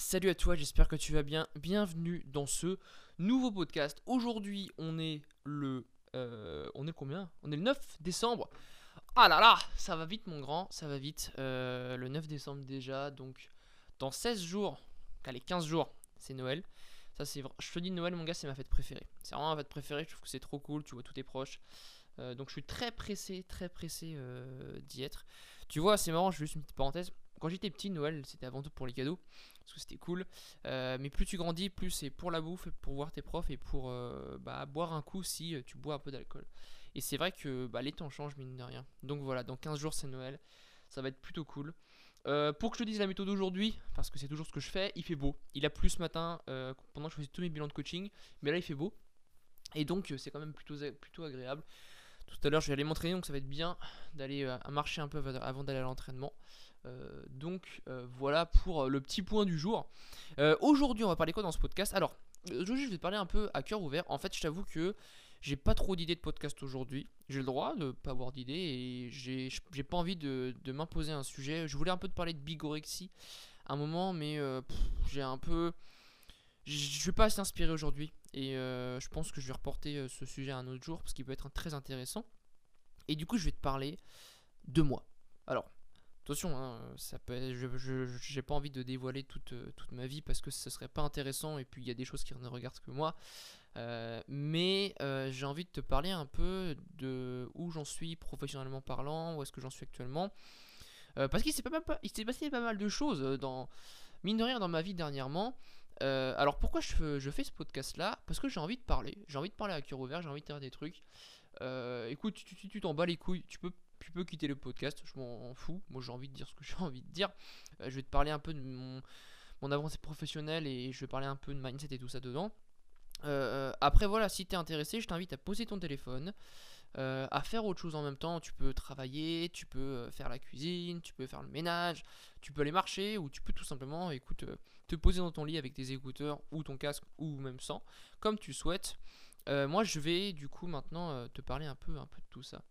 Salut à toi, j'espère que tu vas bien. Bienvenue dans ce nouveau podcast. Aujourd'hui, on est le. on est combien? On est le 9 décembre. Ah là là, ça va vite, mon grand, ça va vite. Euh, le 9 décembre déjà, donc dans 16 jours, allez, 15 jours, c'est Noël. Ça, c'est Je te dis, Noël, mon gars, c'est ma fête préférée. C'est vraiment ma fête préférée, je trouve que c'est trop cool, tu vois tous tes proches. Euh, donc, je suis très pressé, très pressé euh, d'y être. Tu vois, c'est marrant, je fais juste une petite parenthèse. Quand j'étais petit, Noël, c'était avant tout pour les cadeaux c'était cool. Euh, mais plus tu grandis, plus c'est pour la bouffe, pour voir tes profs et pour euh, bah, boire un coup si euh, tu bois un peu d'alcool. Et c'est vrai que bah, les temps changent, mine de rien. Donc voilà, dans 15 jours c'est Noël, ça va être plutôt cool. Pour que je te dise la méthode d'aujourd'hui, parce que c'est toujours ce que je fais, il fait beau. Il a plu ce matin pendant que je faisais tous mes bilans de coaching, mais là il fait beau. Et donc c'est quand même plutôt, plutôt agréable. Tout à l'heure je vais aller m'entraîner, donc ça va être bien d'aller marcher un peu av- avant d'aller à l'entraînement. Euh, donc euh, voilà pour euh, le petit point du jour. Aujourd'hui, on va parler quoi dans ce podcast? Alors, aujourd'hui, je vais te parler un peu à cœur ouvert. En fait, je t'avoue que j'ai pas trop d'idées de podcast aujourd'hui. J'ai le droit de pas avoir d'idées et j'ai pas envie de, m'imposer un sujet. Je voulais un peu te parler de bigorexie un moment, mais j'ai un peu. Je suis pas assez inspiré aujourd'hui et je pense que je vais reporter ce sujet à un autre jour parce qu'il peut être très intéressant. Et du coup, je vais te parler de moi. Alors, Attention, hein, ça peut pas envie de dévoiler toute, euh, toute ma vie parce que ce serait pas intéressant et puis il y a des choses qui ne regardent que moi. Euh, mais euh, j'ai envie de te parler un peu de où j'en suis professionnellement parlant, où est-ce que j'en suis actuellement. Parce qu'il s'est pas passé pas mal de choses dans mine de rien dans ma vie dernièrement. Alors pourquoi je, fais- je fais ce podcast là Parce que j'ai envie de parler. J'ai envie de parler à cœur ouvert, j'ai envie de dire des trucs. Écoute, tu t'en bats les couilles, tu peux tu peux quitter le podcast, je m'en fous. Moi, j'ai envie de dire ce que j'ai envie de dire. Euh, je vais te parler un peu de mon, avancée professionnelle et je vais parler un peu de mindset et tout ça dedans. Euh, après, voilà, si t'es intéressé, je t'invite à poser ton téléphone, euh, à faire autre chose en même temps. Tu peux travailler, tu peux faire la cuisine, tu peux faire le ménage, tu peux aller marcher ou tu peux tout simplement, écoute, te poser dans ton lit avec tes écouteurs ou ton casque ou même sans, comme tu souhaites. Moi, je vais du coup maintenant te parler un peu, un peu de tout ça.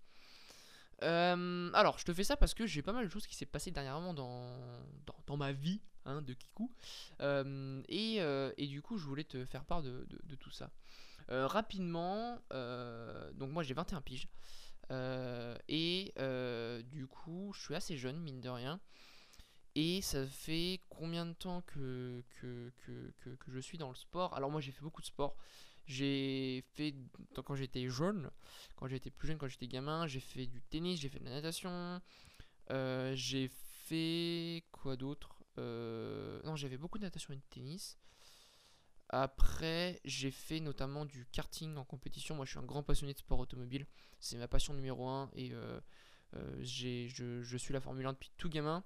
Euh, alors, je te fais ça parce que j'ai pas mal de choses qui s'est passé dernièrement dans, ma vie hein, de Kikou. Euh, et, euh, et du coup, je voulais te faire part de, tout ça. Rapidement, donc moi j'ai 21 piges. Et du coup, je suis assez jeune, mine de rien. Et ça fait combien de temps que je suis dans le sport? Alors, moi j'ai fait beaucoup de sport. J'ai fait, quand j'étais jeune, quand j'étais plus jeune, quand j'étais gamin, j'ai fait du tennis, j'ai fait de la natation, euh, j'ai fait quoi d'autre Euh, Non, j'avais beaucoup de natation et de tennis. Après, j'ai fait notamment du karting en compétition. Moi, je suis un grand passionné de sport automobile. C'est ma passion numéro un et euh, je suis la Formule 1 depuis tout gamin.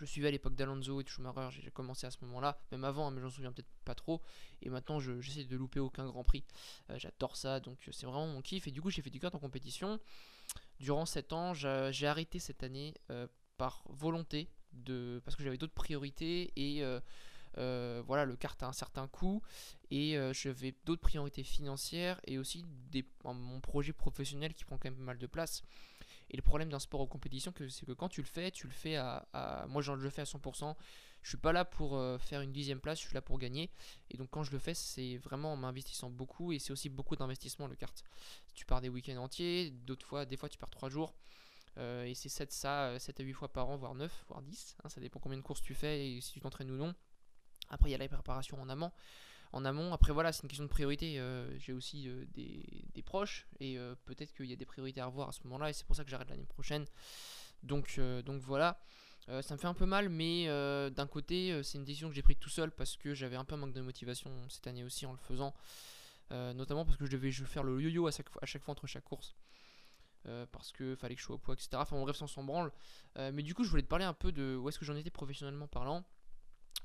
Je suivais à l'époque d'Alonso et de Schumacher, j'ai commencé à ce moment-là, même avant, hein, mais j'en souviens peut-être pas trop. Et maintenant, je- j'essaie de louper aucun Grand Prix. Euh, J'adore ça, donc euh, c'est vraiment mon kiff. Et du coup, j'ai fait du kart en compétition. Durant 7 ans, j'a- j'ai arrêté cette année euh, par volonté, parce que j'avais d'autres priorités. Et voilà, le kart a un certain coût. Et euh, j'avais d'autres priorités financières et aussi mon projet professionnel qui prend quand même pas mal de place. Et le problème d'un sport en compétition, c'est que quand tu le fais, tu le fais à. moi, je le fais à 100%. Je suis pas là pour euh, faire une dixième place, je suis là pour gagner. Et donc, quand je le fais, c'est vraiment en m'investissant beaucoup. Et c'est aussi beaucoup d'investissement le kart. Tu pars des week-ends entiers, d'autres fois, des fois, tu pars 3 jours. Euh, et c'est 7, ça, euh, 7 à 8 fois par an, voire 9, voire 10. hein, ça dépend combien de courses tu fais et si tu t'entraînes ou non. Après, il y a la préparation en amont. En amont, après voilà, c'est une question de priorité. euh, J'ai aussi euh, des, proches et euh, peut-être qu'il y a des priorités à revoir à ce moment-là et c'est pour ça que j'arrête l'année prochaine. Donc, donc voilà, ça me fait un peu mal, mais d'un côté, c'est une décision que j'ai prise tout seul parce que j'avais un peu un manque de motivation cette année aussi en le faisant, notamment parce que je devais faire le yo-yo à chaque, fois- à chaque fois entre chaque course. Parce que fallait que je sois au poids, etc. Enfin, bref, sans s'en branle. Mais du coup, je voulais te parler un peu de où est-ce que j'en étais professionnellement parlant.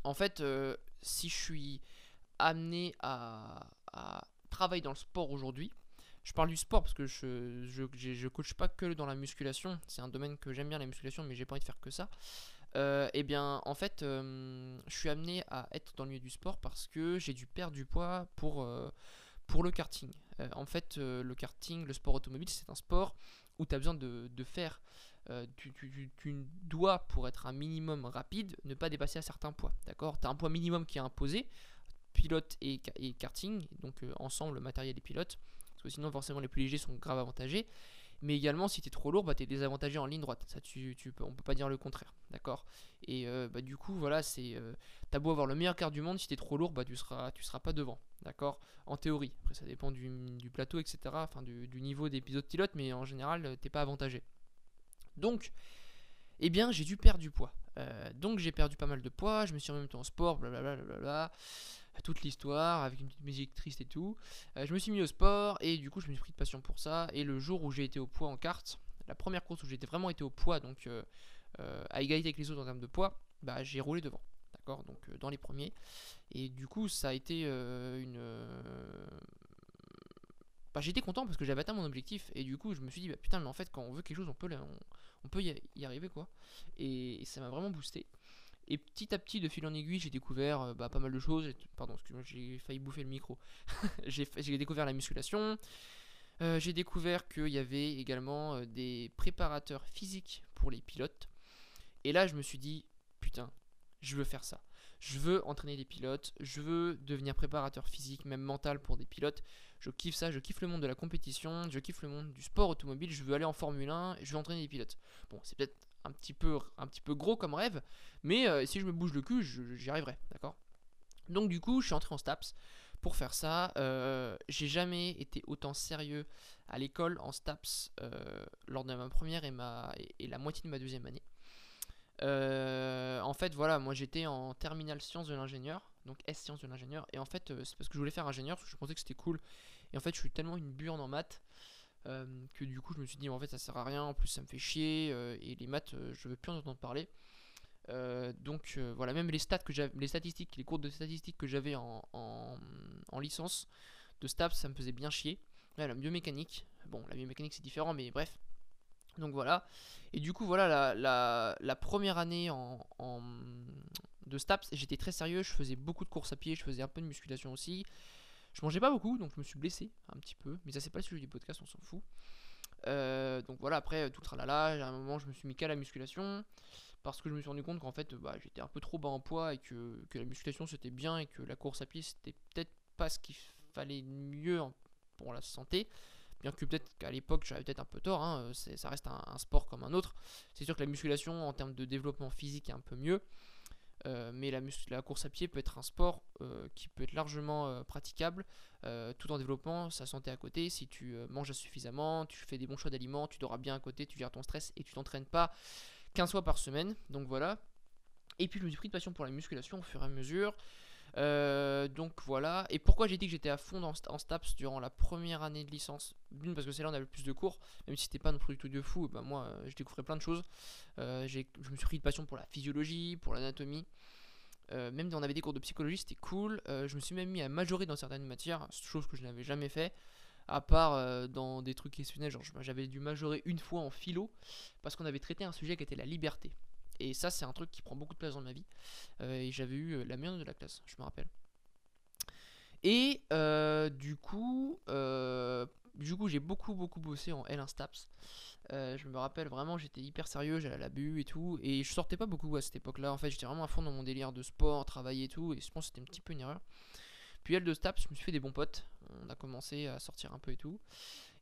En fait, si je suis amené à, travailler dans le sport aujourd'hui, je parle du sport parce que je, je, j'ai- je coach pas que dans la musculation. C'est un domaine que j'aime bien, la musculation, mais j'ai pas envie de faire que ça. Euh, et bien, en fait, euh, je suis amené à être dans le milieu du sport parce que j'ai dû perdre du poids pour, euh, pour le karting. Euh, en fait, le karting, le sport automobile, c'est un sport où tu as besoin de, de faire tu, dois, pour être un minimum rapide, ne pas dépasser un certain poids. D'accord? Tu as un poids minimum qui est imposé, pilote et, karting, donc ensemble le matériel des pilotes, parce que sinon forcément les plus légers sont grave avantagés. Mais également, si tu es trop lourd, bah, tu es désavantagé en ligne droite. Ça, tu, tu on peut pas dire le contraire. D'accord? Et euh, bah, du coup, voilà, c'est. Euh, t'as beau avoir le meilleur car du monde, si tu es trop lourd, bah, tu seras, tu seras pas devant. D'accord? En théorie. Après, ça dépend du, plateau, etc. Enfin, du, niveau des pilotes pilote, mais en général, t'es pas avantagé. Donc, eh bien, j'ai dû perdre du poids. Euh, donc, j'ai perdu pas mal de poids. Je me suis remis en sport, blablabla. Bla, toute l'histoire avec une petite musique triste et tout. Euh, je me suis mis au sport et du coup je me suis pris de passion pour ça. Et le jour où j'ai été au poids en carte, la première course où j'ai vraiment été au poids, donc euh, euh, à égalité avec les autres en termes de poids, bah j'ai roulé devant. D'accord? Donc dans les premiers. Et du coup ça a été une... Bah, j'étais content parce que j'avais atteint mon objectif et du coup je me suis dit bah, putain mais en fait quand on veut quelque chose on peut, on, peut y, arriver quoi et ça m'a vraiment boosté et petit à petit, de fil en aiguille, j'ai découvert euh, bah, pas mal de choses. Pardon, excuse-moi, j'ai failli bouffer le micro. j'ai découvert la musculation. Euh, j'ai découvert qu'il y avait également euh, des préparateurs physiques pour les pilotes. Et là, je me suis dit, putain, je veux faire ça. Je veux entraîner des pilotes, je veux devenir préparateur physique, même mental pour des pilotes. Je kiffe ça, je kiffe le monde de la compétition, je kiffe le monde du sport automobile, je veux aller en Formule 1, je veux entraîner des pilotes. Bon, c'est peut-être un petit peu, un petit peu gros comme rêve, mais euh, si je me bouge le cul, j'y arriverai, d'accord? Donc du coup, je suis entré en STAPS pour faire ça. Euh, j'ai jamais été autant sérieux à l'école en STAPS euh, lors de ma première et, ma, et, la moitié de ma deuxième année. en fait, voilà, moi j'étais en terminale sciences de l'ingénieur, donc S sciences de l'ingénieur, et en fait, c'est parce que je voulais faire ingénieur, parce que je pensais que c'était cool. Et en fait, je suis tellement une burne en maths que du coup je me suis dit en fait ça sert à rien, en plus ça me fait chier euh, et les maths euh, je veux plus en entendre parler. donc voilà, même les stats que j'avais, les statistiques, les cours de statistiques que j'avais en, en, licence de STAPS, ça me faisait bien chier. la biomécanique, bon, la biomécanique c'est différent, mais bref. Donc voilà. Et du coup, voilà, la, la, la première année en, en de STAPS, j'étais très sérieux, je faisais beaucoup de courses à pied, je faisais un peu de musculation aussi. Je mangeais pas beaucoup, donc je me suis blessé un petit peu. Mais ça, c'est pas le sujet du podcast, on s'en fout. Euh, donc voilà, après tout le tralala, à un moment, je me suis mis qu'à la musculation. Parce que je me suis rendu compte qu'en fait, bah, j'étais un peu trop bas en poids et que, la musculation c'était bien et que la course à pied c'était peut-être pas ce qu'il fallait mieux pour la santé. Bien que peut-être qu'à l'époque j'avais peut-être un peu tort, hein, ça reste un, sport comme un autre. C'est sûr que la musculation en termes de développement physique est un peu mieux. Euh, mais la, course à pied peut être un sport euh, qui peut être largement euh, praticable tout en développant sa santé à côté. Si tu manges suffisamment, tu fais des bons choix d'aliments, tu dors bien à côté, tu gères ton stress et tu t'entraînes pas 15 fois par semaine. Donc voilà. Et puis je me de passion pour la musculation au fur et à mesure. Euh, donc voilà. Et pourquoi j'ai dit que j'étais à fond en STAPS durant la première année de licence? D'une, parce que c'est là où on avait le plus de cours. Même si c'était pas non plus de fou, bah moi je découvrais plein de choses. Euh, je me suis pris de passion pour la physiologie, pour l'anatomie. Euh, même si on avait des cours de psychologie, c'était cool. je me suis même mis à majorer dans certaines matières, chose que je n'avais jamais fait. À part dans des trucs questionnels, genre j'avais dû majorer une fois en philo parce qu'on avait traité un sujet qui était la liberté. Et ça, c'est un truc qui prend beaucoup de place dans ma vie. Euh, et j'avais eu euh, la meilleure de la classe, je me rappelle. Et euh, du coup, du coup, j'ai beaucoup beaucoup bossé en L1 Staps. je me rappelle vraiment, j'étais hyper sérieux, j'allais à la BU et tout, et je sortais pas beaucoup à cette époque-là. En fait, j'étais vraiment à fond dans mon délire de sport, travail et tout, et je pense que c'était un petit peu une erreur. Puis L2 Staps, je me suis fait des bons potes. On a commencé à sortir un peu et tout.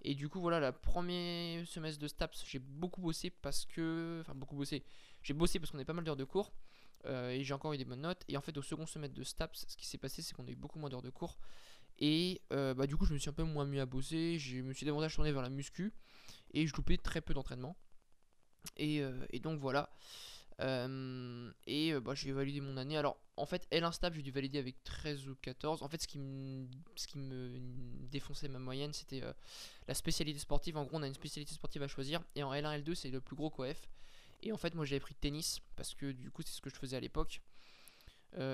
Et du coup, voilà, le premier semestre de STAPS, j'ai beaucoup bossé parce que. Enfin, beaucoup bossé. J'ai bossé parce qu'on avait pas mal d'heures de cours. Euh, et j'ai encore eu des bonnes notes. Et en fait, au second semestre de STAPS, ce qui s'est passé, c'est qu'on a eu beaucoup moins d'heures de cours. Et euh, bah, du coup, je me suis un peu moins mis à bosser. Je me suis davantage tourné vers la muscu. Et je loupais très peu d'entraînement. Et, euh, et, donc voilà. Et bah, j'ai validé mon année. Alors, en fait, L1 stable, j'ai dû valider avec 13 ou 14. En fait, ce qui me, ce qui me défonçait ma moyenne, c'était la spécialité sportive. En gros, on a une spécialité sportive à choisir. Et en L1, L2, c'est le plus gros coef. Et en fait, moi, j'avais pris tennis parce que du coup, c'est ce que je faisais à l'époque.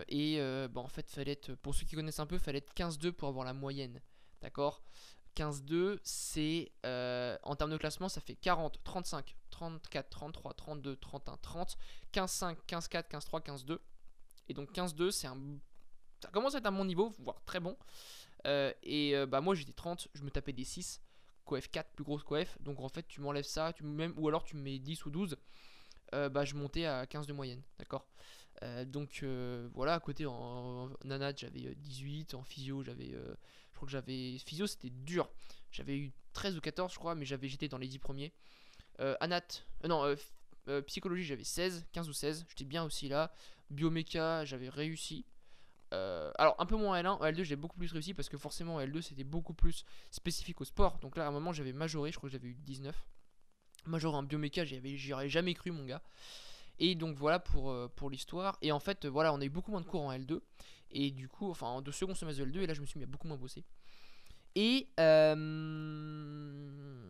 et bah, en fait, fallait être, pour ceux qui connaissent un peu, fallait être 15-2 pour avoir la moyenne. D'accord? 15-2, c'est en termes de classement, ça fait 40, 35, 34, 33, 32, 31, 30, 15-5, 15-4, 15-3, 15-2. Et donc 15-2, c'est un. Ça commence à être à mon niveau, voire très bon. Euh, et euh, bah moi j'étais 30, je me tapais des 6. coef 4, plus grosse coef. Donc en fait, tu m'enlèves ça, tu même, ou alors tu me mets 10 ou 12. Bah, je montais à 15 de moyenne, d'accord Donc voilà, à côté en, en j'avais 18, en physio j'avais, je crois que j'avais, physio c'était dur, j'avais eu 13 ou 14 je crois, mais j'avais j'étais dans les 10 premiers. anat, non, psychologie j'avais 16, 15 ou 16, j'étais bien aussi là. Bioméca j'avais réussi, euh, alors un peu moins L1, en L2 j'ai beaucoup plus réussi parce que forcément L2 c'était beaucoup plus spécifique au sport. Donc là à un moment j'avais majoré, je crois que j'avais eu 19. Majoré en bioméca, j'y aurais jamais cru mon gars. Et donc voilà pour, euh, pour l'histoire. Et en fait voilà on a eu beaucoup moins de cours en L2. Et du coup, enfin en deux second semestre de L2 et là je me suis mis à beaucoup moins bosser. Et euh,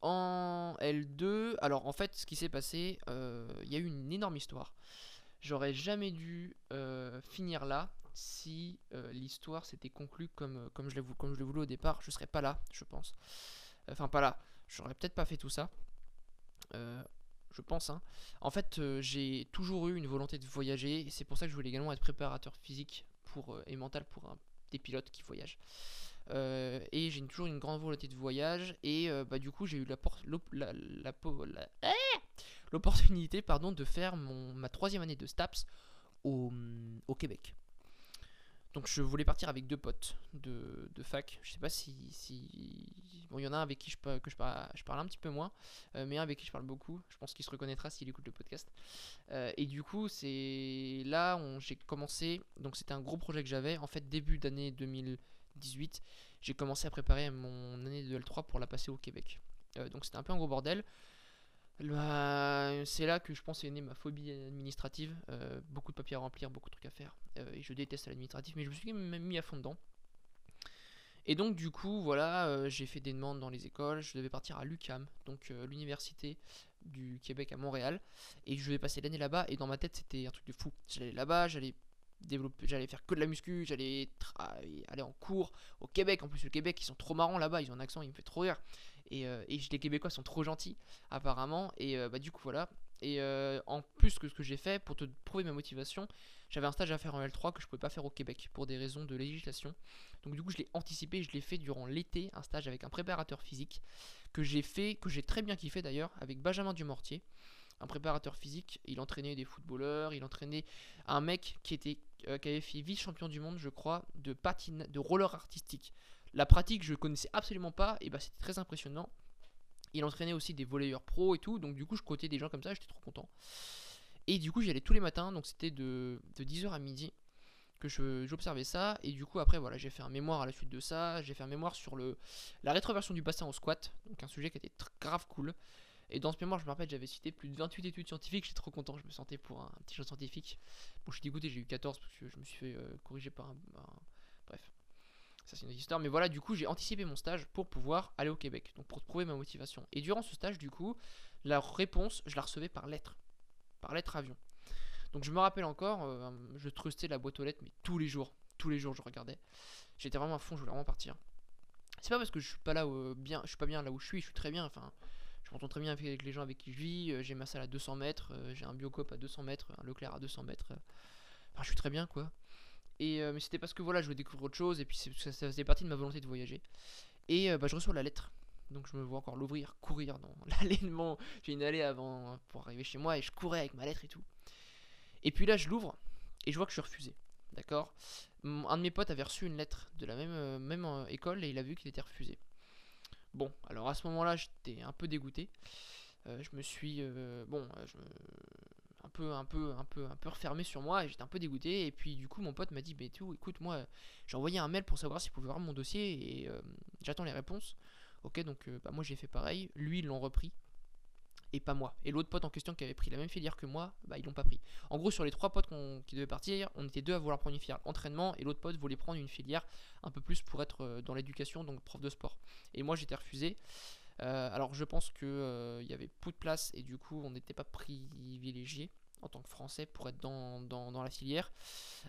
en L2, alors en fait ce qui s'est passé, il y a eu une énorme histoire. J'aurais jamais dû euh, finir là si euh, l'histoire s'était conclue comme, euh, comme je l'ai voulu, voulu au départ. Je serais pas là, je pense. Enfin, pas là. J'aurais peut-être pas fait tout ça. je pense. Hein. En fait, j'ai toujours eu une volonté de voyager. C'est pour ça que je voulais également être préparateur physique pour, et mental pour des pilotes qui voyagent. et j'ai toujours une grande volonté de voyage. Et bah, du coup, j'ai eu la, la, la, la, l'opportunité pardon, de faire ma troisième année de STAPS au, Québec. Donc je voulais partir avec deux potes de, de fac. Je sais pas si. Bon, il y en a un avec qui je, que je, parle, je parle un petit peu moins, euh, mais un avec qui je parle beaucoup. Je pense qu'il se reconnaîtra s'il écoute le podcast. Euh, et du coup, c'est là où j'ai commencé. Donc c'était un gros projet que j'avais. En fait, début d'année 2018, j'ai commencé à préparer mon année de L3 pour la passer au Québec. Euh, donc c'était un peu un gros bordel. Bah, c'est là que je pense est née ma phobie administrative. Euh, beaucoup de papiers à remplir, beaucoup de trucs à faire. Euh, et je déteste l'administratif, mais je me suis même mis à fond dedans. Et donc du coup, voilà, euh, j'ai fait des demandes dans les écoles. Je devais partir à l'UCAM, donc l'université du Québec à Montréal. Et je devais passer l'année là-bas. Et dans ma tête, c'était un truc de fou. J'allais là-bas, j'allais développer, j'allais faire que de la muscu, j'allais aller en cours au Québec. En plus, le Québec, ils sont trop marrants là-bas, ils ont un accent, il me fait trop rire. Et, euh, et, les Québécois sont trop gentils, apparemment. Et euh, bah, du coup, voilà. Et euh, en plus que ce que j'ai fait, pour te prouver ma motivation, j'avais un stage à faire en L3 que je pouvais pas faire au Québec pour des raisons de législation. Donc du coup, je l'ai anticipé, je l'ai fait durant l'été, un stage avec un préparateur physique que j'ai fait, que j'ai très bien kiffé d'ailleurs, avec Benjamin Dumortier, un préparateur physique. Il entraînait des footballeurs, il entraînait un mec qui était qui avait fait vice-champion du monde, je crois, de patine, de roller artistique. La pratique, je connaissais absolument pas, et bah c'était très impressionnant. Il entraînait aussi des volleyeurs pro et tout, donc du coup je cotais des gens comme ça, j'étais trop content. Et du coup j'y allais tous les matins, donc c'était de, 10h à midi que j'observais ça, et du coup après voilà j'ai fait un mémoire à la suite de ça, j'ai fait un mémoire sur le, la rétroversion du bassin au squat, donc un sujet qui était grave cool. Et dans ce mémoire, je me rappelle, j'avais cité plus de 28 études scientifiques. J'étais trop content, je me sentais pour un, petit jeu scientifique. Bon, je suis dégoûté, j'ai eu 14 parce que je me suis fait euh, corriger par un, Bref, ça c'est une autre histoire. Mais voilà, du coup, j'ai anticipé mon stage pour pouvoir aller au Québec. Donc pour prouver ma motivation. Et durant ce stage, du coup, la réponse, je la recevais par lettre. Par lettre avion. Donc je me rappelle encore, euh, je trustais la boîte aux lettres, mais tous les jours. Tous les jours, je regardais. J'étais vraiment à fond, je voulais vraiment partir. C'est pas parce que je suis pas là où, bien, je suis pas bien là où je suis, je suis très bien. Enfin, je m'entends très bien avec les gens avec qui je vis. Euh, j'ai ma salle à 200 mètres, euh, j'ai un Biocop à 200 mètres, un Leclerc à 200 mètres. Enfin, je suis très bien quoi. Et, euh, mais c'était parce que voilà, je voulais découvrir autre chose et puis ça, faisait partie de ma volonté de voyager. Et euh, bah, je reçois la lettre. Donc je me vois encore l'ouvrir, courir dans l'allée de mon. J'ai une allée avant pour arriver chez moi et je courais avec ma lettre et tout. Et puis là, je l'ouvre et je vois que je suis refusé. D'accord? Un de mes potes avait reçu une lettre de la même, euh, même école et il a vu qu'il était refusé. Bon, alors à ce moment-là, j'étais un peu dégoûté. je me suis. bon, je me peu un peu un peu un peu refermé sur moi et j'étais un peu dégoûté. Et puis du coup mon pote m'a dit bah tout écoute moi j'ai envoyé un mail pour savoir s'il pouvait voir mon dossier et euh, j'attends les réponses. Ok donc euh, bah, moi j'ai fait pareil. Lui ils l'ont repris et pas moi. Et l'autre pote en question qui avait pris la même filière que moi bah ils l'ont pas pris. En gros sur les trois potes qui devaient partir on était deux à vouloir prendre une filière entraînement et l'autre pote voulait prendre une filière un peu plus pour être euh, dans l'éducation donc prof de sport. Et moi j'étais refusé. Alors je pense qu'il il y avait peu de place et du coup on n'était pas privilégié en tant que français pour être dans, dans, la filière.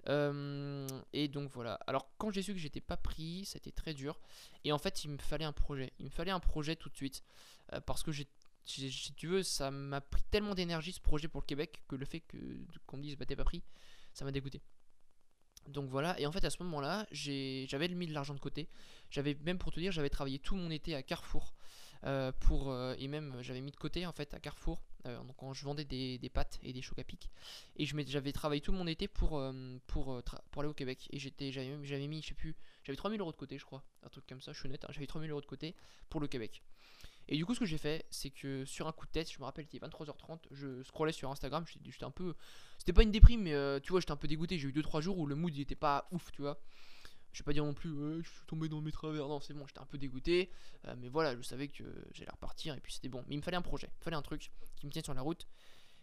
Euh, et donc voilà. Alors quand j'ai su que j'étais pas pris, c'était très dur. Et en fait il me fallait un projet. Il me fallait un projet tout de suite. parce que j'ai si tu veux, ça m'a pris tellement d'énergie ce projet pour le Québec que le fait que qu'on me dise bah t'es pas pris, ça m'a dégoûté. Donc voilà, et en fait à ce moment-là, j'avais mis de l'argent de côté. J'avais même pour te dire, j'avais travaillé tout mon été à Carrefour. Euh, pour, euh, et même j'avais mis de côté en fait à Carrefour euh, donc quand je vendais des, pâtes et des chocs à pic et j'avais travaillé tout mon été pour, pour, pour aller au Québec et j'étais j'avais mis je sais plus j'avais 3000 euros de côté je crois un truc comme ça je suis honnête hein, j'avais 3000 euros de côté pour le Québec et du coup, ce que j'ai fait, c'est que sur un coup de tête, je me rappelle, il était 23h30, je scrollais sur Instagram, j'étais un peu. C'était pas une déprime, mais tu vois, j'étais un peu dégoûté. J'ai eu 2-3 jours où le mood il était pas ouf, tu vois. Je vais pas dire non plus, je suis tombé dans mes travers. Non, c'est bon, j'étais un peu dégoûté. Euh, mais voilà, je savais que j'allais repartir et puis c'était bon. Mais il me fallait un projet, il fallait un truc qui me tienne sur la route.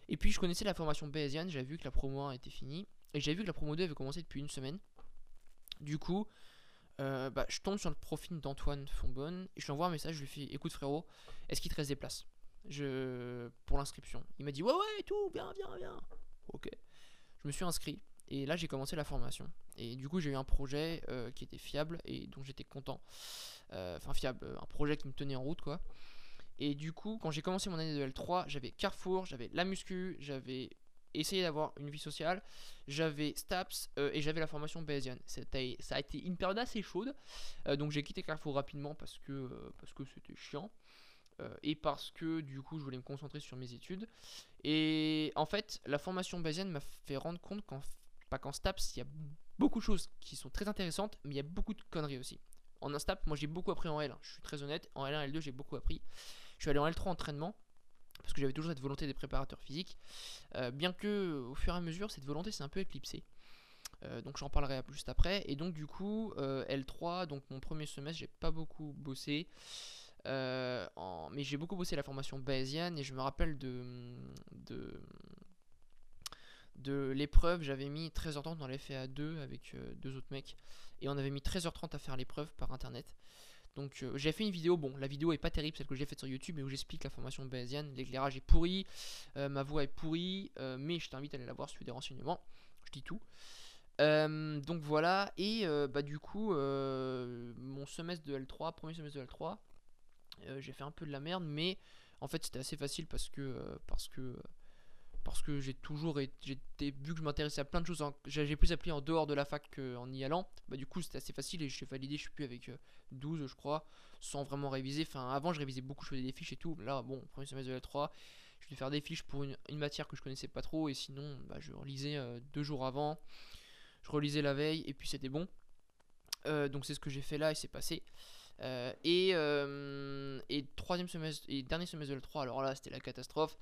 Et puis je connaissais la formation Bayesian, j'avais vu que la promo 1 était finie. Et j'avais vu que la promo 2 avait commencé depuis une semaine. Du coup, euh, bah, je tombe sur le profil d'Antoine Fonbonne et je lui envoie un message, je lui fais écoute frérot, est-ce qu'il te reste des places? Je... pour l'inscription Il m'a dit ouais ouais tout, viens, viens, viens. Ok. Je me suis inscrit et là j'ai commencé la formation. Et du coup j'ai eu un projet euh, qui était fiable et dont j'étais content. Euh, enfin fiable, un projet qui me tenait en route quoi. Et du coup quand j'ai commencé mon année de L3, j'avais Carrefour, j'avais la muscu, j'avais essayer d'avoir une vie sociale. J'avais STAPS euh, et j'avais la formation Bayesian. Ça a été une période assez chaude. Euh, donc j'ai quitté Carrefour rapidement parce que euh, parce c'était chiant. et parce que du coup je voulais me concentrer sur mes études. Et en fait, la formation Bayesian m'a fait rendre compte qu'en pas qu'en STAPS, il y a beaucoup de choses qui sont très intéressantes, mais il y a beaucoup de conneries aussi. En un STAPS, moi j'ai beaucoup appris en L1, je suis très honnête. En L1 et L2, j'ai beaucoup appris. Je suis allé en L3 entraînement parce que j'avais toujours cette volonté des préparateurs physiques, euh, bien que au fur et à mesure cette volonté s'est un peu éclipsée. Euh, donc j'en parlerai juste après. Et donc du coup euh, L3, donc mon premier semestre, j'ai pas beaucoup bossé. mais j'ai beaucoup bossé la formation bayésienne et je me rappelle de, de, de l'épreuve, j'avais mis 13h30 dans l'effet à 2 avec deux autres mecs. Et on avait mis 13h30 à faire l'épreuve par internet. Donc euh, j'ai fait une vidéo, bon la vidéo est pas terrible, celle que j'ai faite sur YouTube, mais où j'explique la formation bayésienne, l'éclairage est pourri, euh, ma voix est pourrie, euh, mais je t'invite à aller la voir si tu des renseignements, je dis tout. donc voilà, et bah du coup, mon semestre de L3, premier semestre de L3, j'ai fait un peu de la merde, mais en fait c'était assez facile parce que parce que parce que j'ai toujours été, vu que je m'intéressais à plein de choses, j'ai plus appris en dehors de la fac qu'en y allant, bah du coup c'était assez facile et je suis validé, je suis plus avec 12 euh, je crois, sans vraiment réviser, enfin avant je révisais beaucoup, je faisais des fiches et tout, là bon, premier semestre de la 3, je devais faire des fiches pour une, matière que je connaissais pas trop et sinon bah, je relisais euh, deux jours avant, je relisais la veille et puis c'était bon, euh, donc c'est ce que j'ai fait là et c'est passé. et, et troisième semestre et dernier semestre de L3, alors là c'était la catastrophe.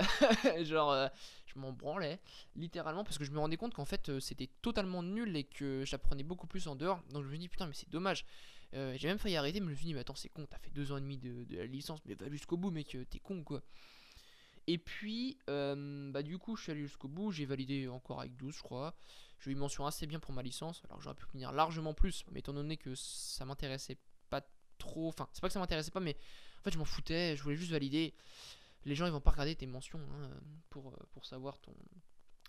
genre, euh, je m'en branlais, littéralement, parce que je me rendais compte qu'en fait, euh, c'était totalement nul et que j'apprenais beaucoup plus en dehors. Donc je me dis, putain, mais c'est dommage. Euh, j'ai même failli arrêter, mais je me suis dit, mais attends, c'est con, t'as fait deux ans et demi de, la licence, mais va jusqu'au bout, mec, t'es con, quoi. Et puis, bah du coup, je suis allé jusqu'au bout, j'ai validé encore avec 12, je crois. J'ai eu une mention assez bien pour ma licence, alors j'aurais pu venir largement plus, mais étant donné que ça m'intéressait pas trop, enfin, c'est pas que ça m'intéressait pas, mais en fait, je m'en foutais, je voulais juste valider les gens ils vont pas regarder tes mentions hein, pour, euh, pour savoir ton.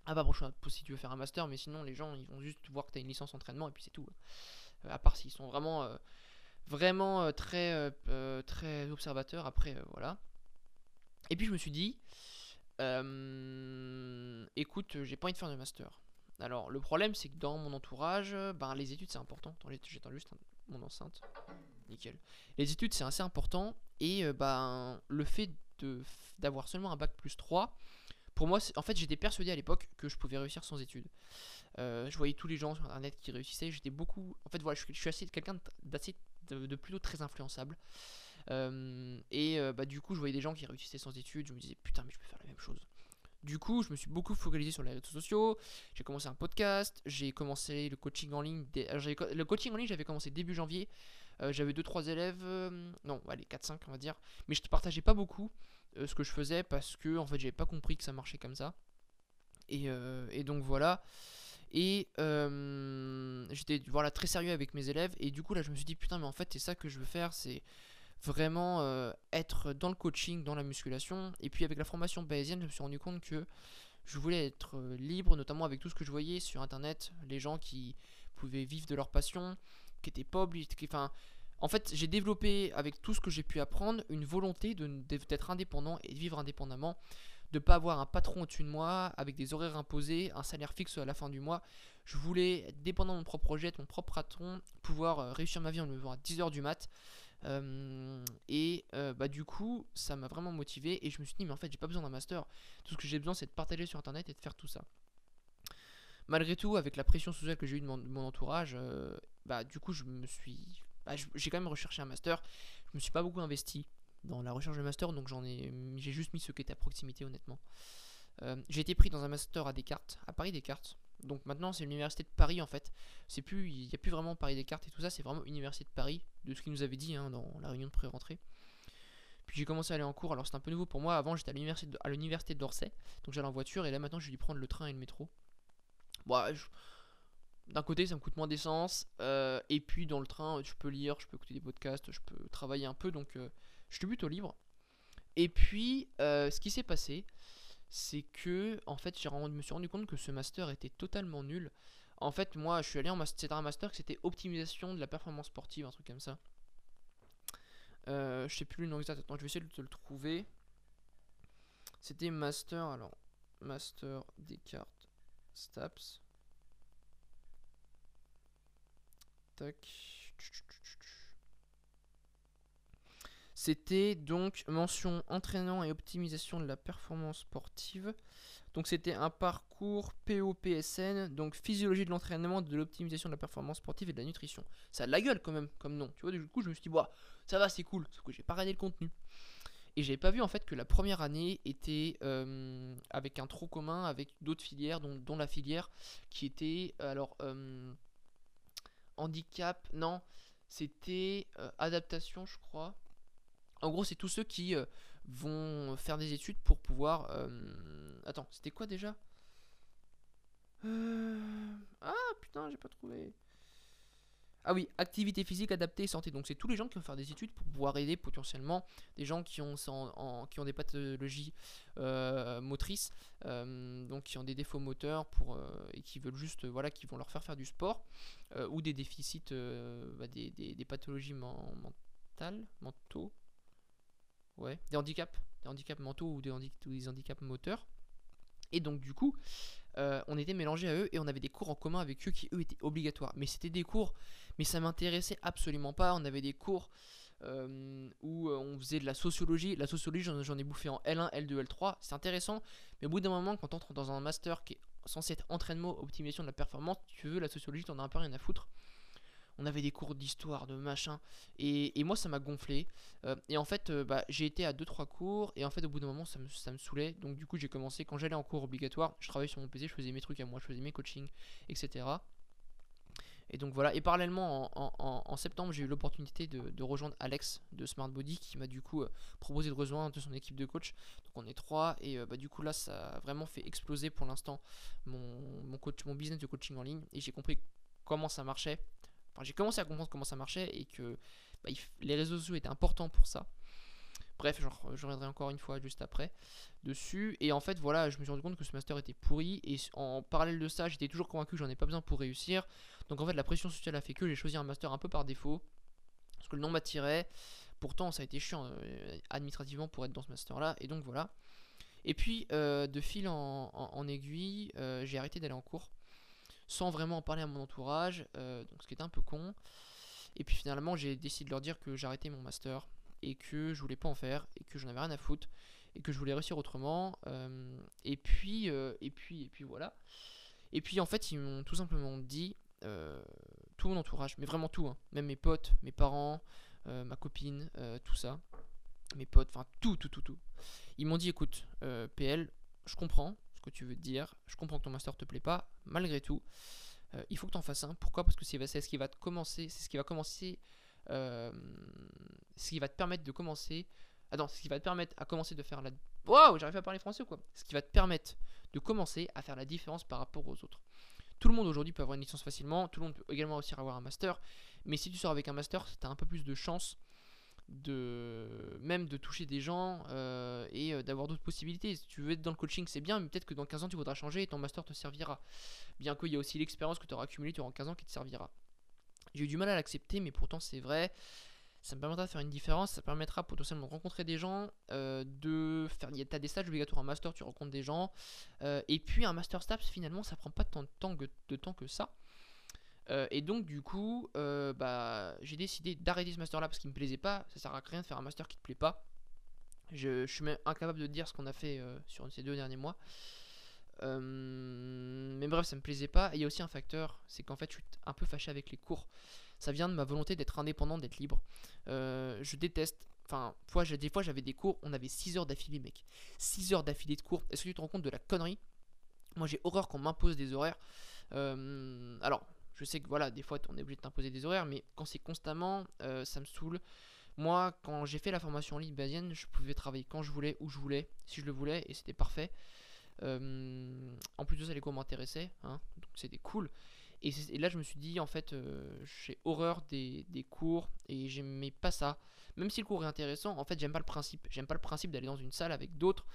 Ah bah bon, si tu veux faire un master, mais sinon les gens ils vont juste voir que tu une licence entraînement et puis c'est tout. Euh, à part s'ils sont vraiment, euh, vraiment très, très observateurs, après voilà. Et puis je me suis dit, écoute, j'ai pas envie de faire de master. Alors le problème c'est que dans mon entourage, ben, les études c'est important. J'éteins juste mon enceinte. Nickel. Les études c'est assez important et ben, le fait d'avoir seulement un bac plus 3, pour moi, en fait, j'étais persuadé à l'époque que je pouvais réussir sans études. Euh, je voyais tous les gens sur internet qui réussissaient. J'étais beaucoup. En fait, voilà, je, suis assez quelqu'un d'assez de, plutôt très influençable. Euh, et euh, bah, du coup, je voyais des gens qui réussissaient sans études. Je me disais, putain, mais je peux faire la même chose. Du coup, je me suis beaucoup focalisé sur les réseaux sociaux. J'ai commencé un podcast. J'ai commencé le coaching en ligne. le coaching en ligne, j'avais commencé début janvier. J'avais 2-3 élèves. non, allez, 4-5, on va dire. Mais je ne partageais pas beaucoup. Euh, ce que je faisais parce que en fait j'avais pas compris que ça marchait comme ça. Et, euh, donc voilà. Et euh, j'étais voilà, très sérieux avec mes élèves. Et du coup là je me suis dit putain mais en fait c'est ça que je veux faire. C'est vraiment être dans le coaching, dans la musculation. Et puis avec la formation bayésienne je me suis rendu compte que je voulais être libre, notamment avec tout ce que je voyais sur internet, les gens qui pouvaient vivre de leur passion, qui étaient pas obligés, enfin en fait, j'ai développé avec tout ce que j'ai pu apprendre une volonté d'être indépendant et de vivre indépendamment, de ne pas avoir un patron au-dessus de moi avec des horaires imposés, un salaire fixe à la fin du mois. Je voulais être dépendant de mon propre projet, de mon propre patron, pouvoir euh, réussir ma vie en me levant à 10h du mat. Euh, et euh, bah du coup, ça m'a vraiment motivé et je me suis dit mais en fait j'ai pas besoin d'un master. Tout ce que j'ai besoin c'est de partager sur internet et de faire tout ça. Malgré tout, avec la pression sociale que j'ai eue de mon, entourage, bah du coup je me suis, bah, j'ai quand même recherché un master. Je me suis pas beaucoup investi dans la recherche de master, donc j'en ai, j'ai juste mis ce qui était à proximité honnêtement. j'ai été pris dans un master à Descartes, à Paris Descartes, donc maintenant, c'est l'université de Paris en fait. C'est plus, il n'y a plus vraiment Paris Descartes et tout ça, c'est vraiment université de Paris, de ce qu'il nous avait dit hein, dans la réunion de pré-rentrée. Puis j'ai commencé à aller en cours, alors c'est un peu nouveau pour moi. Avant, j'étais à l'université d'Orsay, donc j'allais en voiture, et là maintenant, je vais prendre le train et le métro. Bon, d'un côté, ça me coûte moins d'essence, euh, et puis dans le train, je peux lire, je peux écouter des podcasts, je peux travailler un peu, donc euh, je suis plutôt libre. Et puis, euh, ce qui s'est passé, c'est que en fait je me suis rendu compte que ce master était totalement nul. En fait moi je suis allé en master, c'était un master que c'était optimisation de la performance sportive, un truc comme ça. Euh, je sais plus le nom exact, attends je vais essayer de te le trouver. C'était master, alors master Descartes Staps. C'était donc mention entraînant et optimisation de la performance sportive. Donc c'était un parcours POPSN, donc physiologie de l'entraînement, de l'optimisation de la performance sportive et de la nutrition. Ça a de la gueule quand même comme nom. Tu vois, du coup je me suis dit, ça va, c'est cool, sauf que j'ai pas regardé le contenu. Et j'avais pas vu en fait que la première année était euh, avec un trop commun avec d'autres filières, dont, la filière qui était alors euh, handicap, non, c'était euh, adaptation, je crois. En gros, c'est tous ceux qui euh, vont faire des études pour pouvoir. Euh, attends, c'était quoi déjà? Ah putain, j'ai pas trouvé. Ah oui, activité physique adaptée et santé. Donc c'est tous les gens qui vont faire des études pour pouvoir aider potentiellement des gens qui ont, qui ont des pathologies motrices, donc qui ont des défauts moteurs pour, et qui veulent juste, voilà, qui vont leur faire faire du sport, ou des déficits, bah, des, des, pathologies mentales, mentaux, ouais, des handicaps, des handicaps mentaux ou des, handicaps moteurs. Et donc du coup, euh, on était mélangés à eux et on avait des cours en commun avec eux qui eux étaient obligatoires. Mais c'était des cours, mais ça m'intéressait absolument pas. On avait des cours euh, où euh, on faisait de la sociologie. La sociologie, j'en ai bouffé en L1, L2, L3. C'est intéressant, mais au bout d'un moment, quand on entre dans un master qui est censé être entraînement, optimisation de la performance, tu veux la sociologie, t'en as un peu rien à foutre on avait des cours d'histoire, de machin. Et, moi, ça m'a gonflé. Euh, et en fait, euh, bah, j'ai été à 2-3 cours. Et en fait, au bout d'un moment, ça me, saoulait. Donc, du coup, j'ai commencé. Quand j'allais en cours obligatoire, je travaillais sur mon PC, je faisais mes trucs à moi, je faisais mes coachings, etc. Et donc voilà, et parallèlement en, septembre, j'ai eu l'opportunité de, rejoindre Alex de Smart Body qui m'a du coup euh, proposé de rejoindre son équipe de coach. Donc on est trois et bah, du coup là ça a vraiment fait exploser pour l'instant mon business de coaching en ligne et j'ai compris comment ça marchait j'ai commencé à comprendre comment ça marchait et que bah, les réseaux sociaux étaient importants pour ça. Bref, je reviendrai encore une fois juste après dessus. Et en fait, voilà, je me suis rendu compte que ce master était pourri. Et en parallèle de ça, j'étais toujours convaincu que j'en ai pas besoin pour réussir. Donc en fait, la pression sociale a fait que j'ai choisi un master un peu par défaut. Parce que le nom m'attirait. Pourtant, ça a été chiant euh, administrativement pour être dans ce master-là. Et donc voilà. Et puis, euh, de fil en, aiguille, euh, j'ai arrêté d'aller en cours sans vraiment en parler à mon entourage, euh, donc ce qui est un peu con. Et puis finalement, j'ai décidé de leur dire que j'arrêtais mon master et que je voulais pas en faire et que j'en avais rien à foutre et que je voulais réussir autrement. Euh, et puis, euh, et puis, et puis voilà. Et puis en fait, ils m'ont tout simplement dit tout mon entourage, mais vraiment tout, hein. même mes potes, mes parents, ma copine, tout ça, mes potes, enfin tout, tout, tout, tout. Ils m'ont dit écoute, PL, je comprends, que tu veux dire. Je comprends que ton master te plaît pas, malgré tout. Euh, il faut que tu en fasses un. Pourquoi? Parce que c'est ce qui va te commencer, c'est ce qui va commencer, euh, ce qui va te permettre de commencer. Ah non, ce qui va te permettre à commencer de faire la. Waouh, j'arrive à parler français ou quoi? Ce qui va te permettre de commencer à faire la différence par rapport aux autres. Tout le monde aujourd'hui peut avoir une licence facilement, tout le monde peut également réussir à avoir un master, mais si tu sors avec un master, tu as un peu plus de chance de même de toucher des gens euh, et euh, d'avoir d'autres possibilités. Si tu veux être dans le coaching, c'est bien, mais peut-être que dans 15 ans, tu voudras changer et ton master te servira. Bien qu'il y a aussi l'expérience que tu auras accumulée durant 15 ans qui te servira. J'ai eu du mal à l'accepter, mais pourtant c'est vrai. Ça me permettra de faire une différence, ça permettra potentiellement de rencontrer des gens, euh, de faire. T'as des stages obligatoires en master, tu rencontres des gens. et puis un master STAPS, finalement, ça prend pas tant de temps que ça. Euh, et donc, du coup, euh, bah, j'ai décidé d'arrêter ce master là parce qu'il me plaisait pas. Ça sert à rien de faire un master qui te plaît pas. Je, suis même incapable de dire ce qu'on a fait euh, sur ces deux derniers mois. Mais bref, ça me plaisait pas. Et il y a aussi un facteur, c'est qu'en fait, je suis un peu fâché avec les cours. Ça vient de ma volonté d'être indépendant, d'être libre. Je déteste. Enfin, des fois, j'avais des cours, on avait 6 heures d'affilée, mec. 6 heures d'affilée de cours. Est-ce que tu te rends compte de la connerie? Moi, j'ai horreur qu'on m'impose des horaires. Alors, je sais que voilà, des fois, on est obligé de t'imposer des horaires, mais quand c'est constamment, euh, ça me saoule. Moi, quand j'ai fait la formation en ligne bayesienne, je pouvais travailler quand je voulais, où je voulais, si je le voulais, et c'était parfait. Euh, en plus de ça, les cours m'intéressaient, hein, donc c'était cool. Et, là, je me suis dit, en fait, euh, j'ai horreur des, des cours et j'aimais pas ça. Même si le cours est intéressant, en fait, j'aime pas le principe. J'aime pas le principe d'aller dans une salle avec d'autres,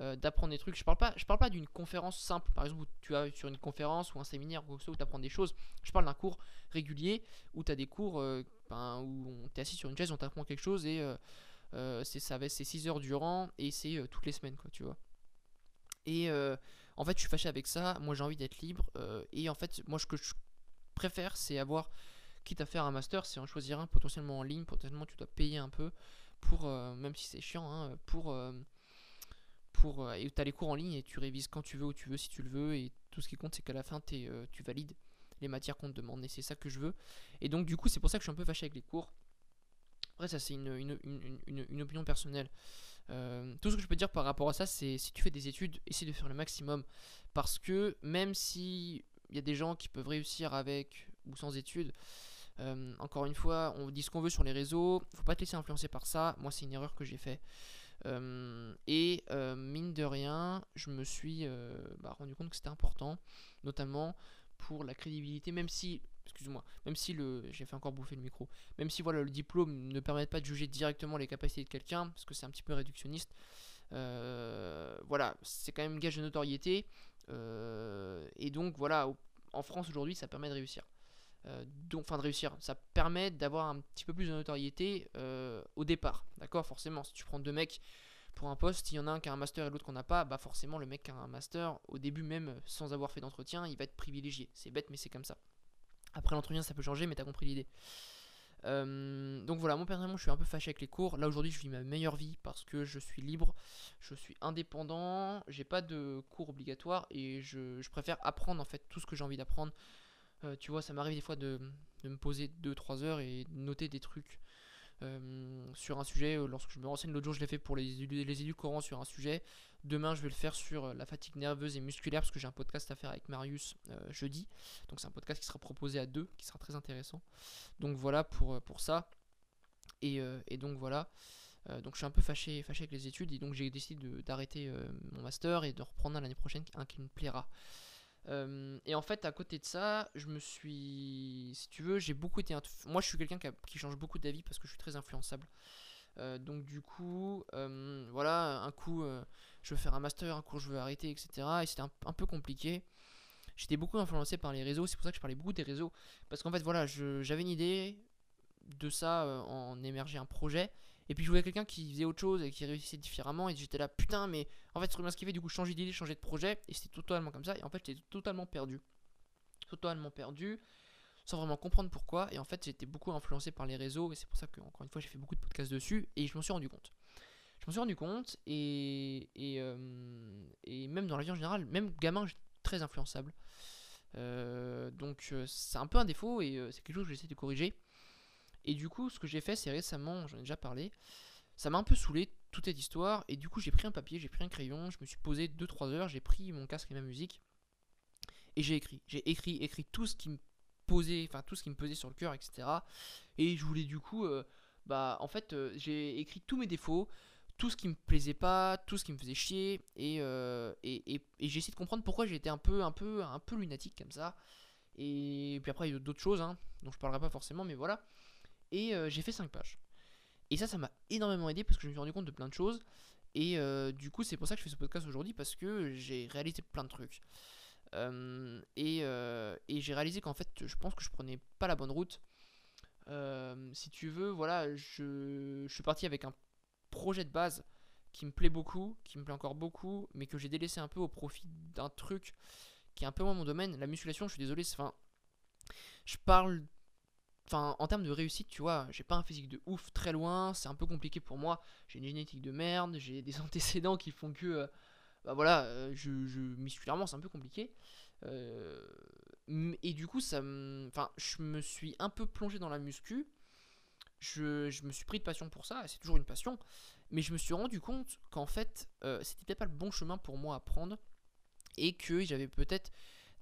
euh, d'apprendre des trucs. Je parle pas, je parle pas d'une conférence simple, par exemple, où tu as sur une conférence ou un séminaire ou où tu apprends des choses. Je parle d'un cours régulier où tu as des cours euh, ben, où tu es assis sur une chaise, on t'apprend quelque chose et euh, c'est ça va c'est 6 heures durant et c'est toutes les semaines, quoi, tu vois. Et en fait, je suis fâché avec ça. Moi, j'ai envie d'être libre. et en fait, moi, ce que je préfère, c'est avoir, quitte à faire un master, c'est en choisir un potentiellement en ligne. Potentiellement, tu dois payer un peu pour, euh, même si c'est chiant, hein, pour, euh, pour, euh, et les cours en ligne et tu révises quand tu veux, où tu veux, si tu le veux. Et tout ce qui compte, c'est qu'à la fin, t'es, euh, tu valides les matières qu'on te demande. Et c'est ça que je veux. Et donc, du coup, c'est pour ça que je suis un peu fâché avec les cours. Après, ça, c'est une, une, une, une- une opinion personnelle. Euh, tout ce que je peux dire par rapport à ça, c'est si tu fais des études, essaie de faire le maximum. Parce que même si il y a des gens qui peuvent réussir avec ou sans études, euh, encore une fois, on dit ce qu'on veut sur les réseaux, faut pas te laisser influencer par ça. Moi, c'est une erreur que j'ai fait. Euh, et euh, mine de rien, je me suis bah, rendu compte que c'était important, notamment pour la crédibilité, même si, excuse-moi, même si le, j'ai fait encore bouffer le micro, même si voilà le diplôme ne permet pas de juger directement les capacités de quelqu'un, parce que c'est un petit peu réductionniste. voilà, c'est quand même gage de notoriété, et donc voilà, en France aujourd'hui, ça permet de réussir. Euh, donc, enfin de réussir, ça permet d'avoir un petit peu plus de notoriété euh, au départ, d'accord? Forcément, si tu prends deux mecs pour un poste, il y en a un qui a un master et l'autre qu'on n'a pas, bah forcément le mec qui a un master, au début même, sans avoir fait d'entretien, il va être privilégié. C'est bête, mais c'est comme ça. Après l'entretien, ça peut changer, mais t'as compris l'idée. Euh, donc voilà, moi personnellement, je suis un peu fâché avec les cours. Là aujourd'hui, je vis ma meilleure vie parce que je suis libre, je suis indépendant, j'ai pas de cours obligatoires et je, je préfère apprendre en fait tout ce que j'ai envie d'apprendre. Euh, tu vois, ça m'arrive des fois de, de me poser 2-3 heures et noter des trucs euh, sur un sujet. Euh, Lorsque je me renseigne, l'autre jour, je l'ai fait pour les, les édulcorants sur un sujet. Demain, je vais le faire sur la fatigue nerveuse et musculaire parce que j'ai un podcast à faire avec Marius jeudi. Donc, c'est un podcast qui sera proposé à deux, qui sera très intéressant. Donc, voilà pour, pour ça. Et, et donc, voilà. Donc, je suis un peu fâché, fâché avec les études et donc j'ai décidé d'arrêter mon master et de reprendre l'année prochaine un qui me plaira. Euh, et en fait, à côté de ça, je me suis. Si tu veux, j'ai beaucoup été. Moi, je suis quelqu'un qui, change beaucoup d'avis parce que je suis très influençable. Euh, donc, du coup, euh, voilà, un coup, je veux faire un master, un coup, je veux arrêter, etc. Et c'était un, peu compliqué. J'étais beaucoup influencé par les réseaux, c'est pour ça que je parlais beaucoup des réseaux. Parce qu'en fait, voilà, j'avais une idée de ça, en émerger un projet. Et puis je voyais quelqu'un qui faisait autre chose et qui réussissait différemment. Et j'étais là, putain, mais en fait, c'est trop bien ce qu'il fait. Du coup, changer d'idée, changer de projet. Et c'était totalement comme ça. Et en fait, j'étais totalement perdu. Totalement perdu. Sans vraiment comprendre pourquoi. Et en fait, j'étais beaucoup influencé par les réseaux. Et c'est pour ça que, encore une fois, j'ai fait beaucoup de podcasts dessus. Et je m'en suis rendu compte. Je m'en suis rendu compte. Et, et, euh, même dans la vie en général, même gamin, j'étais très influençable. Euh, donc, euh, c'est un peu un défaut. Et c'est quelque chose que j'essaie de corriger. Et du coup, ce que j'ai fait, c'est récemment, j'en ai déjà parlé, ça m'a un peu saoulé toute cette histoire. Et du coup, j'ai pris un papier, j'ai pris un crayon, je me suis posé 2-3 heures, j'ai pris mon casque et ma musique. Et j'ai écrit. J'ai écrit, écrit tout ce qui me posait, enfin tout ce qui me pesait sur le cœur, etc. Et je voulais du coup, euh, bah en fait, euh, j'ai écrit tous mes défauts, tout ce qui me plaisait pas, tout ce qui me faisait chier. Et, euh, et, et- et j'ai essayé de comprendre pourquoi j'étais un peu, un peu, un peu lunatique comme ça. Et puis après, il y a d'autres choses, hein, dont je parlerai pas forcément, mais voilà. Et euh, j'ai fait 5 pages. Et ça, ça m'a énormément aidé parce que je me suis rendu compte de plein de choses. Et euh, du coup, c'est pour ça que je fais ce podcast aujourd'hui parce que j'ai réalisé plein de trucs. Euh, et euh, et j'ai réalisé qu'en fait, je pense que je prenais pas la bonne route. si tu veux, voilà, je, je suis parti avec un projet de base qui me plaît beaucoup, qui me plaît encore beaucoup, mais que j'ai délaissé un peu au profit d'un truc qui est un peu moins mon domaine. La musculation, je suis désolé, enfin, je parle, enfin, en termes de réussite, tu vois, j'ai pas un physique de ouf, très loin, c'est un peu compliqué pour moi. J'ai une génétique de merde, j'ai des antécédents qui font que, euh, bah voilà, euh, je, musculairement, c'est un peu compliqué. Euh, et du coup, ça, enfin, je me suis un peu plongé dans la muscu. Je, me suis pris de passion pour ça, c'est toujours une passion. Mais je me suis rendu compte qu'en fait, c'était peut-être pas le bon chemin pour moi à prendre. Et que j'avais peut-être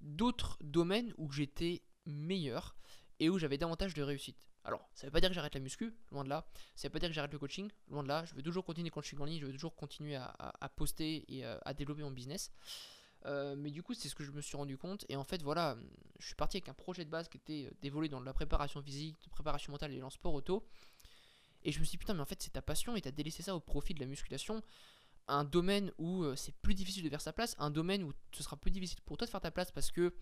d'autres domaines où j'étais meilleur et où j'avais davantage de réussite. Alors, ça veut pas dire que j'arrête la muscu, loin de là. Ça veut pas dire que j'arrête le coaching, loin de là. Je veux toujours continuer le coaching en ligne, je veux toujours continuer à, poster et euh, à développer mon business. Euh, mais du coup, c'est ce que je me suis rendu compte. Et en fait, voilà, je suis parti avec un projet de base qui était d'évoluer dans la préparation physique, la préparation mentale et dans le sport auto. Et je me suis dit, putain, mais en fait, c'est ta passion et t'as délaissé ça au profit de la musculation. Un domaine où euh, c'est plus difficile de faire sa place, un domaine où ce sera plus difficile pour toi de faire ta place parce que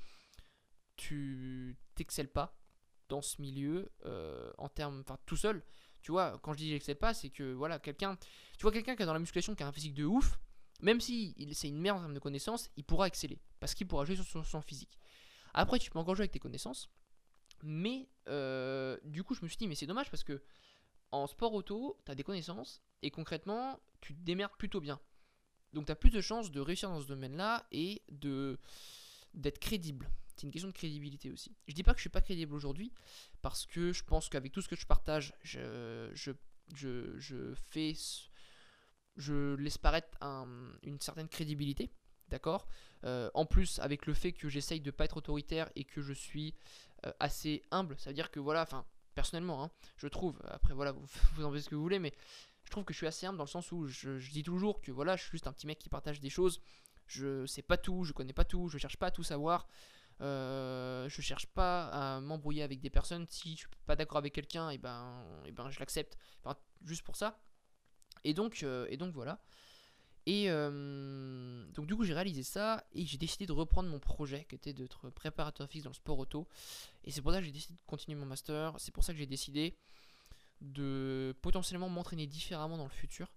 tu t'excelles pas dans ce milieu euh, en termes, enfin tout seul. Tu vois, quand je dis j'excelle pas, c'est que voilà, quelqu'un, tu vois, quelqu'un qui est dans la musculation qui a un physique de ouf, même si c'est une merde en termes de connaissances, il pourra exceller parce qu'il pourra jouer sur son, physique. Après, tu peux encore jouer avec tes connaissances, mais euh, du coup, je me suis dit, mais c'est dommage parce que en sport auto, tu as des connaissances et concrètement, tu te démerdes plutôt bien. Donc tu as plus de chances de réussir dans ce domaine-là et de d'être crédible. C'est une question de crédibilité aussi. Je dis pas que je suis pas crédible aujourd'hui parce que je pense qu'avec tout ce que je partage, je, je, je, fais je laisse paraître une certaine crédibilité, d'accord? Euh, En plus, avec le fait que j'essaye de pas être autoritaire et que je suis euh, assez humble, ça veut dire que voilà, enfin, personnellement, hein, je trouve. Après, voilà, vous, en faites ce que vous voulez, mais je trouve que je suis assez humble dans le sens où je, dis toujours que voilà, je suis juste un petit mec qui partage des choses. Je sais pas tout, je connais pas tout, je cherche pas à tout savoir. Euh, je cherche pas à m'embrouiller avec des personnes. Si je suis pas d'accord avec quelqu'un, et eh ben, et eh ben je l'accepte. juste pour ça. Et donc, euh, et donc voilà. Et euh, donc du coup j'ai réalisé ça et j'ai décidé de reprendre mon projet qui était d'être préparateur fixe dans le sport auto. Et c'est pour ça que j'ai décidé de continuer mon master. C'est pour ça que j'ai décidé de potentiellement m'entraîner différemment dans le futur.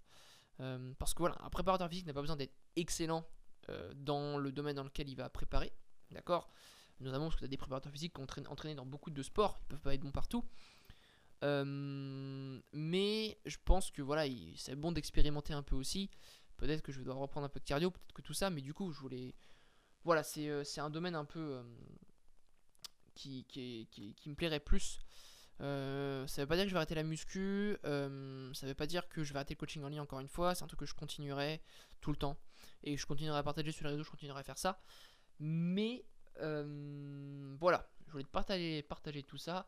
Parce que voilà, un préparateur physique n'a pas besoin d'être excellent dans le domaine dans lequel il va préparer. D'accord? Notamment parce que tu as des préparateurs physiques qui ont entraîné dans beaucoup de sports, ils peuvent pas être bons partout. mais je pense que voilà, c'est bon d'expérimenter un peu aussi. Peut-être que je vais devoir reprendre un peu de cardio, peut-être que tout ça, mais du coup, je voulais. Voilà, c'est euh, un domaine un peu euh, qui, qui, qui, me plairait plus. Euh, ça veut pas dire que je vais arrêter la muscu, ça veut pas dire que je vais arrêter le coaching en ligne encore une fois, c'est un truc que je continuerai tout le temps. Et je continuerai à partager sur les réseaux, je continuerai à faire ça. Mais voilà, je voulais te partager, partager tout ça.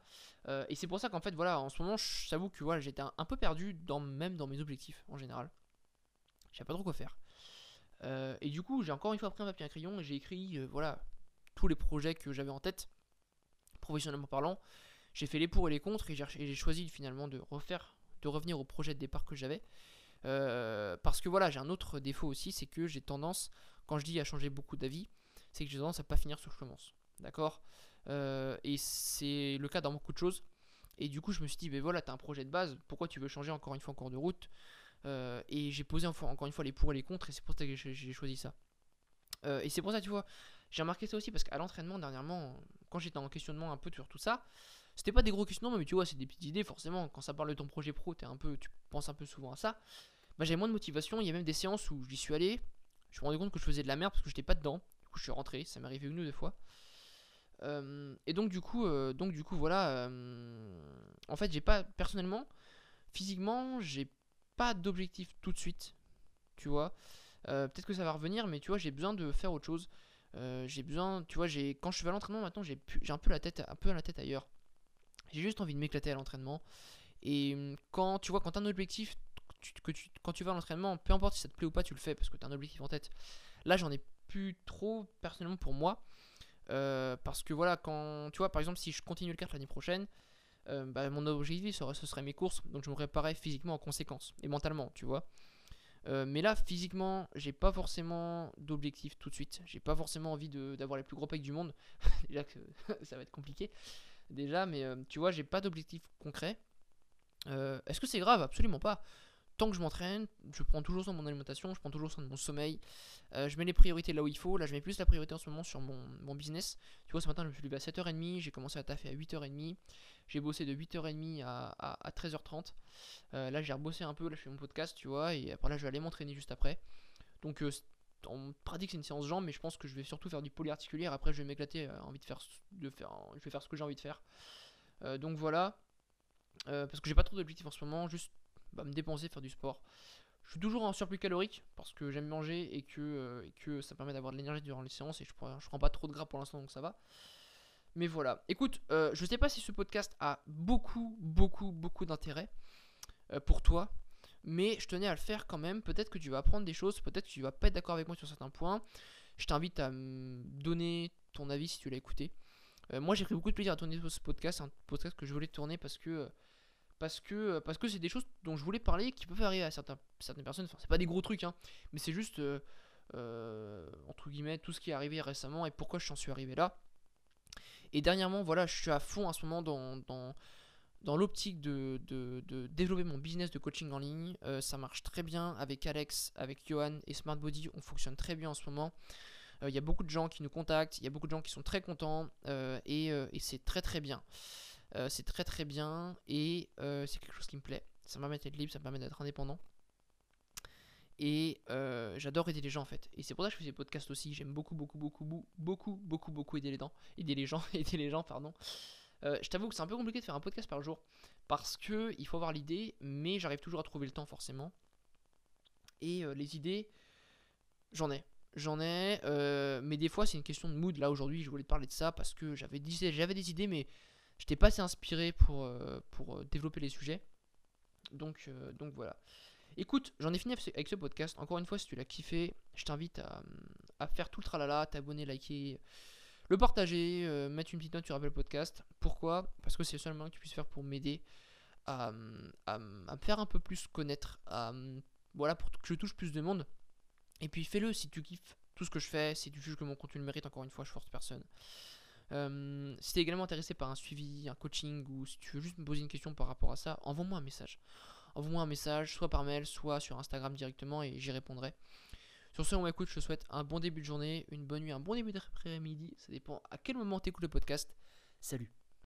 et c'est pour ça qu'en fait, voilà, en ce moment, j'avoue que voilà, j'étais un, peu perdu, dans, même dans mes objectifs en général. Je pas trop quoi faire. Euh, et du coup, j'ai encore une fois pris un papier et un crayon et j'ai écrit euh, voilà tous les projets que j'avais en tête, professionnellement parlant. J'ai fait les pour et les contre et j'ai choisi finalement de refaire, de revenir au projet de départ que j'avais. Euh, parce que voilà, j'ai un autre défaut aussi, c'est que j'ai tendance, quand je dis à changer beaucoup d'avis, c'est que j'ai tendance à pas finir ce que je commence. D'accord Et c'est le cas dans beaucoup de choses. Et du coup, je me suis dit, ben voilà, t'as un projet de base, pourquoi tu veux changer encore une fois en cours de route? Euh, et j'ai posé encore une fois les pour et les contre, et c'est pour ça que j'ai choisi ça. Euh, et c'est pour ça, tu vois, j'ai remarqué ça aussi parce qu'à l'entraînement, dernièrement, quand j'étais en questionnement un peu sur tout ça, c'était pas des gros questionnements, mais tu vois, c'est des petites idées, forcément. Quand ça parle de ton projet pro, un peu, tu penses un peu souvent à ça. Bah, j'avais moins de motivation. Il y a même des séances où j'y suis allé, je me rendais compte que je faisais de la merde parce que j'étais pas dedans. Je suis rentré, ça m'est arrivé une ou deux fois. Euh, et donc, du coup, donc, du coup voilà. en fait, j'ai pas, personnellement, physiquement, j'ai pas d'objectif tout de suite, tu vois. Euh, peut-être que ça va revenir, mais tu vois, j'ai besoin de faire autre chose. Euh, j'ai besoin, tu vois, j'ai quand je vais à l'entraînement maintenant, j'ai un peu la tête, un peu la tête ailleurs. J'ai juste envie de m'éclater à l'entraînement. Et quand tu vois, quand as un objectif, que tu, quand tu vas à l'entraînement, peu importe si ça te plaît ou pas, tu le fais parce que tu as un objectif en tête. Là, j'en ai plus trop personnellement pour moi. Euh, parce que voilà, quand tu vois, par exemple, si je continue le kart l'année prochaine, euh, bah, mon objectif serait, ce serait mes courses, donc je me préparais physiquement en conséquence et mentalement, tu vois. Euh, mais là, physiquement, j'ai pas forcément d'objectif tout de suite. J'ai pas forcément envie d'avoir les plus gros pecs du monde. Déjà que ça va être compliqué. déjà, mais tu vois, j'ai pas d'objectif concret. Est-ce que c'est grave? Absolument pas. Tant que je m'entraîne, je prends toujours soin de mon alimentation, je prends toujours soin de mon sommeil. Euh, je mets les priorités là où il faut. Là, je mets plus la priorité en ce moment sur mon, business. Tu vois, ce matin, je me suis levé à 7h30, j'ai commencé à taffer à 8h30. J'ai bossé de 8h30 à, à, 13h30. là, j'ai rebossé un peu, là, je fais mon podcast, tu vois, et après là, je vais aller m'entraîner juste après. Donc, on pratique c'est une séance jambes, mais je pense que je vais surtout faire du polyarticulaire. Après, je vais m'éclater, euh, envie de faire, de faire, je vais faire ce que j'ai envie de faire. Euh, donc voilà, euh, parce que j'ai pas trop d'objectifs en ce moment, juste bah, me dépenser, faire du sport. Je suis toujours en surplus calorique parce que j'aime manger et que, que ça permet d'avoir de l'énergie durant les séances et je prends, je prends pas trop de gras pour l'instant donc ça va. Mais voilà. Écoute, je sais pas si ce podcast a beaucoup, beaucoup, beaucoup d'intérêt pour toi mais je tenais à le faire quand même. Peut-être que tu vas apprendre des choses, peut-être que tu vas pas être d'accord avec moi sur certains points. Je t'invite à me donner ton avis si tu l'as écouté. Euh, moi, j'ai pris beaucoup de plaisir à tourner ce podcast, un podcast que je voulais tourner parce que parce que parce que c'est des choses dont je voulais parler qui peuvent arriver à certaines personnes. Enfin, c'est pas des gros trucs, hein, mais c'est juste euh, euh, entre guillemets tout ce qui est arrivé récemment et pourquoi je suis arrivé là. Et dernièrement, voilà, je suis à fond en ce moment dans, dans dans l'optique de, développer mon business de coaching en ligne. Euh, ça marche très bien avec Alex, avec Johan et Smart Body. On fonctionne très bien en ce moment. Il euh, y a beaucoup de gens qui nous contactent, il y a beaucoup de gens qui sont très contents euh, et, c'est très très bien. C'est très très bien et c'est quelque chose qui me plaît. Ça me permet d'être libre, ça me permet d'être indépendant. Et j'adore aider les gens en fait. Et c'est pour ça que je fais ces podcasts aussi. J'aime beaucoup, beaucoup, beaucoup, beaucoup, beaucoup, beaucoup aider les gens. Aider les gens, aider les gens, pardon. Euh, je t'avoue que c'est un peu compliqué de faire un podcast par jour parce que il faut avoir l'idée, mais j'arrive toujours à trouver le temps forcément. Et euh, les idées, j'en ai. J'en ai, euh, mais des fois c'est une question de mood. Là aujourd'hui, je voulais te parler de ça parce que j'avais des idées, mais je n'étais pas assez inspiré pour, pour développer les sujets. Donc, donc voilà. Écoute, j'en ai fini avec ce podcast. Encore une fois, si tu l'as kiffé, je t'invite à, à, faire tout le tralala, t'abonner, liker, le partager, euh, mettre une petite note sur Apple Podcast. Pourquoi? Parce que c'est le seul moyen que tu puisses faire pour m'aider à, me faire un peu plus connaître, voilà, pour que je touche plus de monde. Et puis fais-le si tu kiffes tout ce que je fais, si tu juges que mon contenu le mérite, encore une fois, je force personne. Euh, si tu es également intéressé par un suivi, un coaching, ou si tu veux juste me poser une question par rapport à ça, envoie-moi un message. Envoie-moi un message, soit par mail, soit sur Instagram directement, et j'y répondrai. Sur ce, on écoute, je te souhaite un bon début de journée, une bonne nuit, un bon début d'après-midi. Ça dépend à quel moment tu écoutes le podcast. Salut